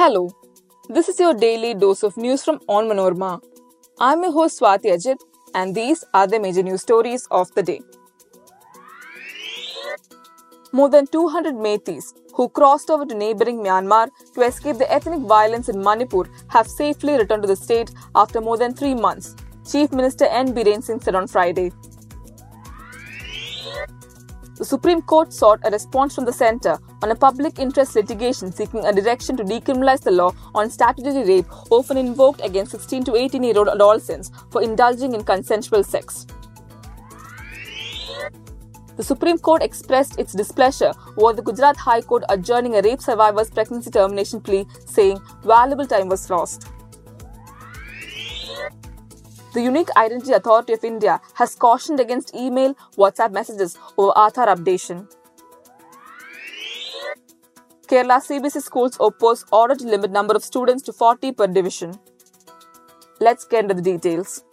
Hello, this is your daily dose of news from Onmanorama. I'm your host Swati Ajit, and these are the major news stories of the day. More than 200 Meiteis who crossed over to neighboring Myanmar to escape the ethnic violence in Manipur have safely returned to the state after more than three months, Chief Minister N. Biren Singh said on Friday. The Supreme Court sought a response from the centre on a public interest litigation seeking a direction to decriminalize the law on statutory rape often invoked against 16 to 18 year old adolescents for indulging in consensual sex. The Supreme Court expressed its displeasure over the Gujarat High Court adjourning a rape survivor's pregnancy termination plea, saying valuable time was lost. The Unique Identity Authority of India has cautioned against email, WhatsApp messages over Aadhaar updation. Kerala CBSE schools oppose order to limit number of students to 40 per division. Let's get into the details.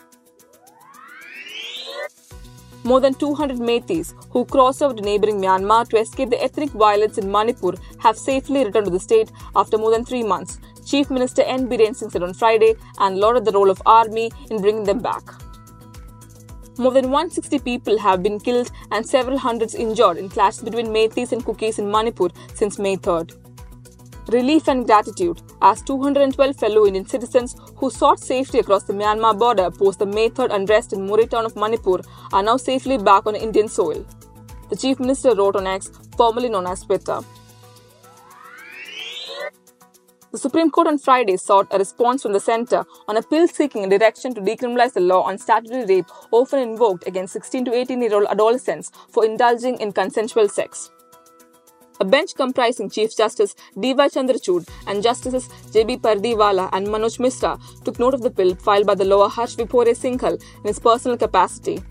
More than 200 Meiteis who crossed over to neighboring Myanmar to escape the ethnic violence in Manipur have safely returned to the state after more than three months, Chief Minister N. Biren Singh said on Friday and lauded the role of army in bringing them back. More than 160 people have been killed and several hundreds injured in clashes between Meiteis and Kukis in Manipur since May 3rd. Relief and gratitude as 212 fellow Indian citizens who sought safety across the Myanmar border post the May 3rd unrest in Moreh town of Manipur are now safely back on Indian soil. The Chief Minister wrote on X, formerly known as Twitter. The Supreme Court on Friday sought a response from the centre on a bill seeking a direction to decriminalize the law on statutory rape often invoked against 16 to 18 year old adolescents for indulging in consensual sex. A bench comprising Chief Justice D.Y. Chandrachud and Justices J.B. Pardiwala and Manoj Misra took note of the bill filed by the lawyer Harsh Vibhore Singhal in his personal capacity.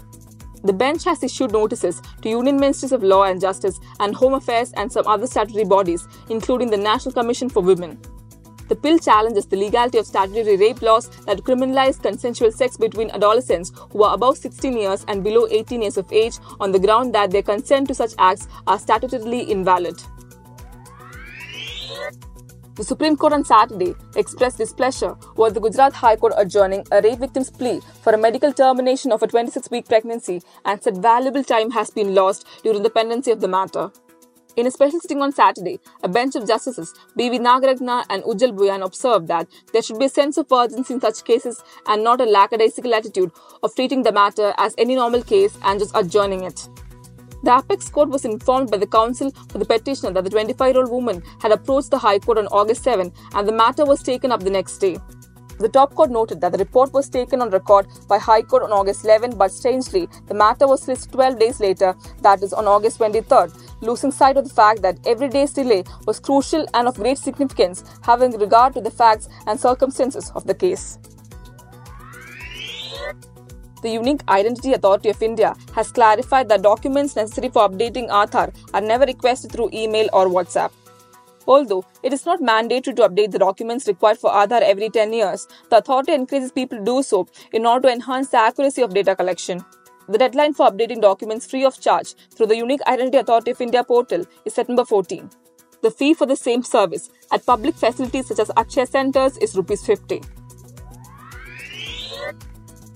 The bench has issued notices to Union Ministries of Law and Justice and Home Affairs and some other statutory bodies, including the National Commission for Women. The bill challenges the legality of statutory rape laws that criminalize consensual sex between adolescents who are above 16 years and below 18 years of age on the ground that their consent to such acts are statutorily invalid. The Supreme Court on Saturday expressed displeasure over the Gujarat High Court adjourning a rape victim's plea for a medical termination of a 26 week pregnancy and said valuable time has been lost during the pendency of the matter. In a special sitting on Saturday, a bench of justices, B.V. Nagarathna and Ujjal Bhuyan, observed that there should be a sense of urgency in such cases and not a lackadaisical attitude of treating the matter as any normal case and just adjourning it. The Apex Court was informed by the counsel for the petitioner that the 25 year old woman had approached the High Court on August 7 and the matter was taken up the next day. The top court noted that the report was taken on record by High Court on August 11, but strangely, the matter was listed 12 days later, that is on August 23rd, losing sight of the fact that every day's delay was crucial and of great significance, having regard to the facts and circumstances of the case. The Unique Identity Authority of India has clarified that documents necessary for updating Aadhaar are never requested through email or WhatsApp. Although it is not mandatory to update the documents required for Aadhaar every 10 years, the authority encourages people to do so in order to enhance the accuracy of data collection. The deadline for updating documents free of charge through the Unique Identity Authority of India portal is September 14. The fee for the same service at public facilities such as Akshaya centers is Rs 50.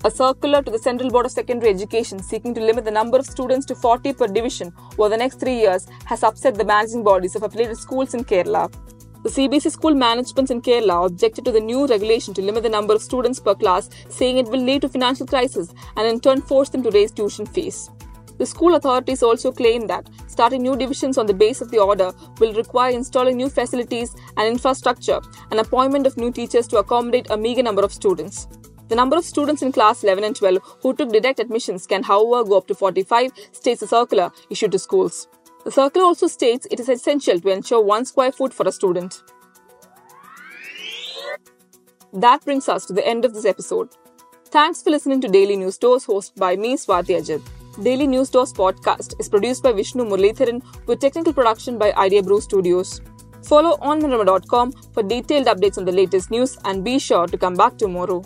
A circular to the Central Board of Secondary Education seeking to limit the number of students to 40 per division over the next three years has upset the managing bodies of affiliated schools in Kerala. The CBSE school managements in Kerala objected to the new regulation to limit the number of students per class, saying it will lead to financial crisis and in turn force them to raise tuition fees. The school authorities also claim that starting new divisions on the base of the order will require installing new facilities and infrastructure and appointment of new teachers to accommodate a meager number of students. The number of students in class 11 and 12 who took direct admissions can, however, go up to 45, states a circular issued to schools. The circular also states it is essential to ensure one square foot for a student. That brings us to the end of this episode. Thanks for listening to Daily News Dose hosted by me, Swati Ajit. Daily News Dose podcast is produced by Vishnu Muralitharan with technical production by Idea Brew Studios. Follow onmanorama.com for detailed updates on the latest news and be sure to come back tomorrow.